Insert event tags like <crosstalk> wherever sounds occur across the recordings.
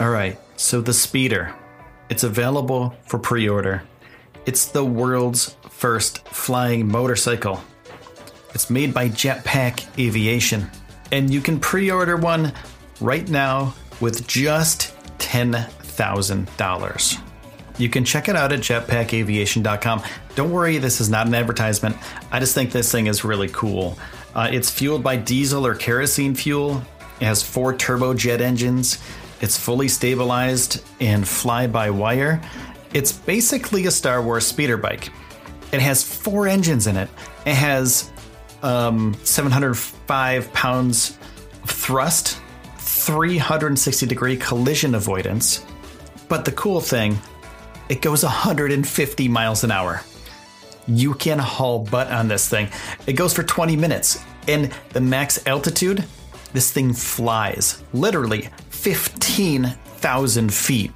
All right, so the speeder. It's available for pre-order. It's the world's first flying motorcycle. It's made by Jetpack Aviation, and you can pre-order one right now with just $10,000. You can check it out at jetpackaviation.com. Don't worry, this is not an advertisement. I just think this thing is really cool. Uh, it's fueled by diesel or kerosene fuel. It has four turbojet engines. It's fully stabilized and fly by wire. It's basically a Star Wars speeder bike. It has four engines in it. It has um, 705 pounds of thrust, 360 degree collision avoidance. But the cool thing, it goes 150 miles an hour. You can haul butt on this thing. It goes for 20 minutes, and the max altitude, this thing flies literally 15,000 feet.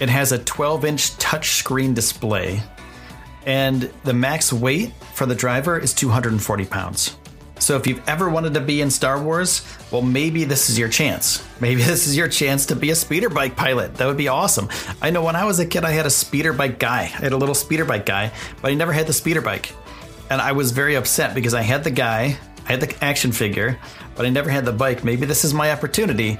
It has a 12 inch touchscreen display, and the max weight for the driver is 240 pounds. So if you've ever wanted to be in Star Wars, well, maybe this is your chance. Maybe <laughs> this is your chance to be a speeder bike pilot. That would be awesome. I know when I was a kid, I had a speeder bike guy. I had a little speeder bike guy, but I never had the speeder bike. And I was very upset because I had the guy, I had the action figure, but I never had the bike. Maybe this is my opportunity.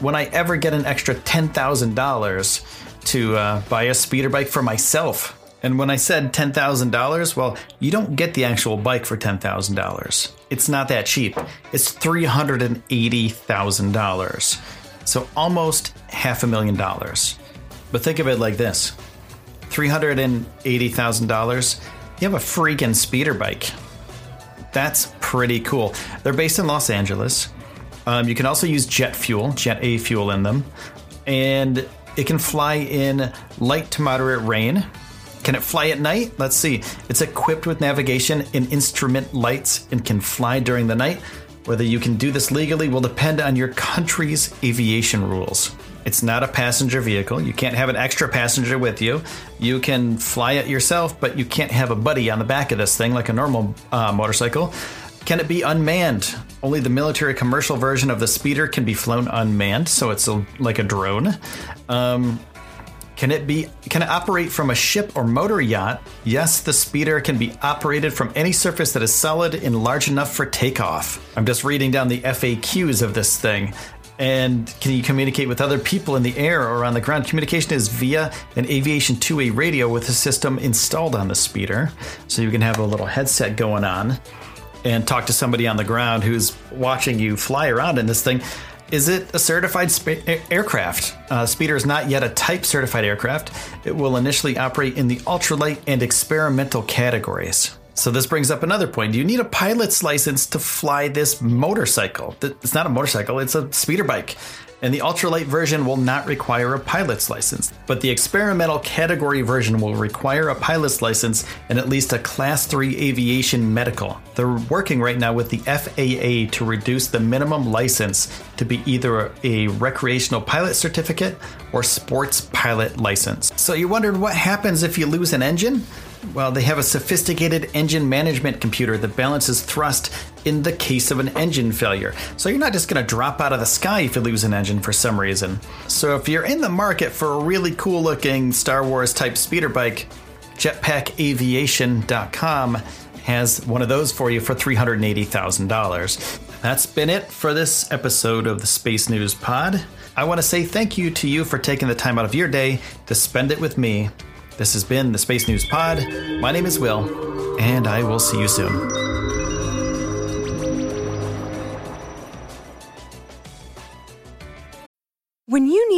When I ever get an extra $10,000 to uh, buy a speeder bike for myself, and when I said $10,000, well, you don't get the actual bike for $10,000. It's not that cheap. It's $380,000. So almost half a million dollars. But think of it like this $380,000, you have a freaking speeder bike. That's pretty cool. They're based in Los Angeles. Um, you can also use jet fuel, Jet A fuel in them. And it can fly in light to moderate rain, can it fly at night? Let's see. It's equipped with navigation and instrument lights and can fly during the night. Whether you can do this legally will depend on your country's aviation rules. It's not a passenger vehicle. You can't have an extra passenger with you. You can fly it yourself, but you can't have a buddy on the back of this thing like a normal uh, motorcycle. Can it be unmanned? Only the military commercial version of the speeder can be flown unmanned, so it's a, like a drone. Um, can it be can it operate from a ship or motor yacht? Yes, the speeder can be operated from any surface that is solid and large enough for takeoff. I'm just reading down the FAQs of this thing. And can you communicate with other people in the air or on the ground? Communication is via an aviation two-way radio with a system installed on the speeder. So you can have a little headset going on and talk to somebody on the ground who's watching you fly around in this thing. Is it a certified sp- aircraft? Uh, Speeder is not yet a type certified aircraft. It will initially operate in the ultralight and experimental categories. So this brings up another point. Do you need a pilot's license to fly this motorcycle? It's not a motorcycle, it's a speeder bike and the ultralight version will not require a pilot's license. But the experimental category version will require a pilot's license and at least a Class 3 aviation medical. They're working right now with the FAA to reduce the minimum license to be either a recreational pilot certificate or sports pilot license. So you wondered what happens if you lose an engine? Well, they have a sophisticated engine management computer that balances thrust in the case of an engine failure. So you're not just going to drop out of the sky if you lose an engine for some reason. So if you're in the market for a really cool looking Star Wars type speeder bike, jetpackaviation.com has one of those for you for $380,000. That's been it for this episode of the Space News Pod. I want to say thank you to you for taking the time out of your day to spend it with me. This has been the Space News Pod. My name is Will, and I will see you soon.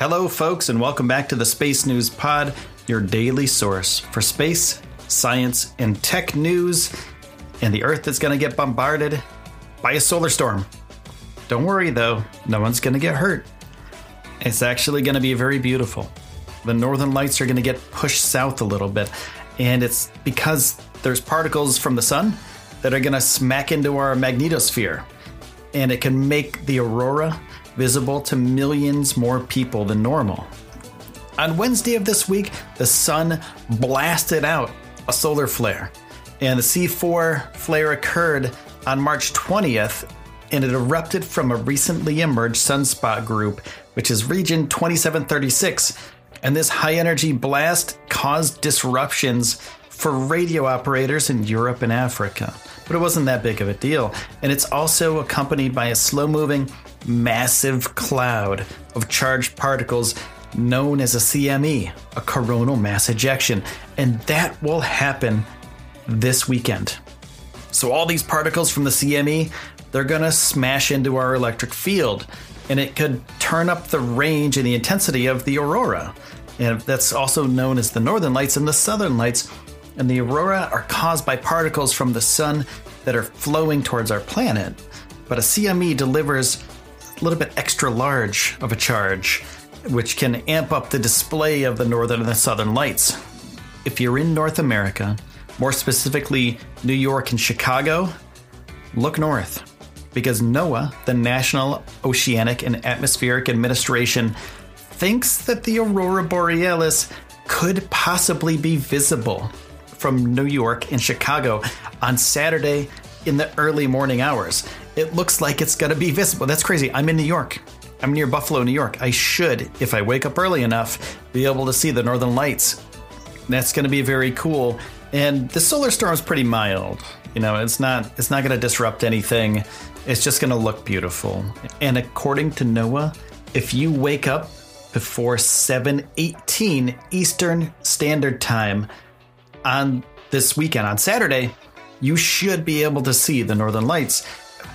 Hello, folks, and welcome back to the Space News Pod, your daily source for space, science, and tech news. And the Earth is going to get bombarded by a solar storm. Don't worry, though, no one's going to get hurt. It's actually going to be very beautiful. The northern lights are going to get pushed south a little bit, and it's because there's particles from the sun that are going to smack into our magnetosphere, and it can make the aurora visible to millions more people than normal. On Wednesday of this week, the sun blasted out a solar flare, and the C4 flare occurred on March 20th, and it erupted from a recently emerged sunspot group, which is region 2736. And this high energy blast caused disruptions for radio operators in Europe and Africa. But it wasn't that big of a deal. And it's also accompanied by a slow moving massive cloud of charged particles known as a CME, a coronal mass ejection, and that will happen this weekend. So all these particles from the CME, they're going to smash into our electric field and it could turn up the range and the intensity of the aurora. And that's also known as the northern lights and the southern lights. And the aurora are caused by particles from the sun that are flowing towards our planet. But a CME delivers a little bit extra large of a charge, which can amp up the display of the northern and the southern lights. If you're in North America, more specifically New York and Chicago, look north because NOAA, the National Oceanic and Atmospheric Administration, thinks that the aurora borealis could possibly be visible from New York and Chicago on Saturday in the early morning hours. It looks like it's going to be visible. That's crazy. I'm in New York. I'm near Buffalo, New York. I should, if I wake up early enough, be able to see the northern lights. That's going to be very cool. And the solar storm is pretty mild. You know, it's not it's not going to disrupt anything. It's just going to look beautiful. And according to NOAA, if you wake up before 7:18 Eastern Standard Time on this weekend on Saturday, you should be able to see the northern lights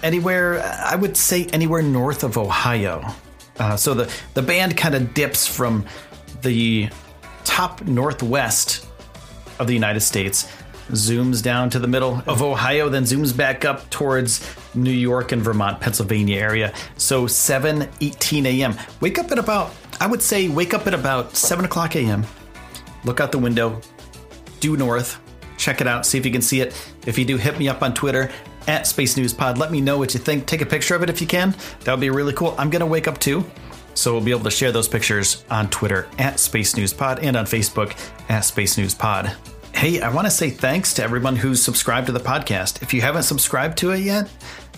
anywhere i would say anywhere north of ohio. Uh, so the, the band kind of dips from the top northwest of the united states zooms down to the middle of ohio then zooms back up towards new york and vermont pennsylvania area. So 7 18 a.m wake up at about i would say wake up at about 7 o'clock a.m look out the window due north check it out see if you can see it if you do hit me up on twitter at Space News Pod. Let me know what you think. Take a picture of it if you can. That would be really cool. I'm going to wake up too. So we'll be able to share those pictures on Twitter at Space News Pod and on Facebook at Space News Pod. Hey, I want to say thanks to everyone who's subscribed to the podcast. If you haven't subscribed to it yet,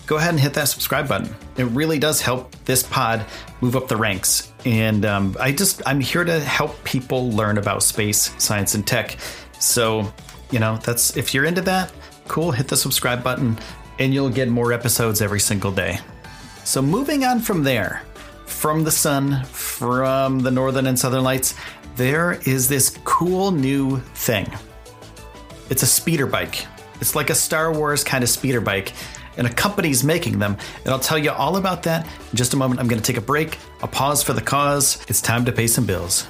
go ahead and hit that subscribe button. It really does help this pod move up the ranks. And um, I just, I'm here to help people learn about space, science, and tech. So, you know, that's, if you're into that, cool, hit the subscribe button and you'll get more episodes every single day. So, moving on from there, from the sun, from the northern and southern lights, there is this cool new thing. It's a speeder bike. It's like a Star Wars kind of speeder bike, and a company's making them. And I'll tell you all about that in just a moment. I'm going to take a break, a pause for the cause. It's time to pay some bills.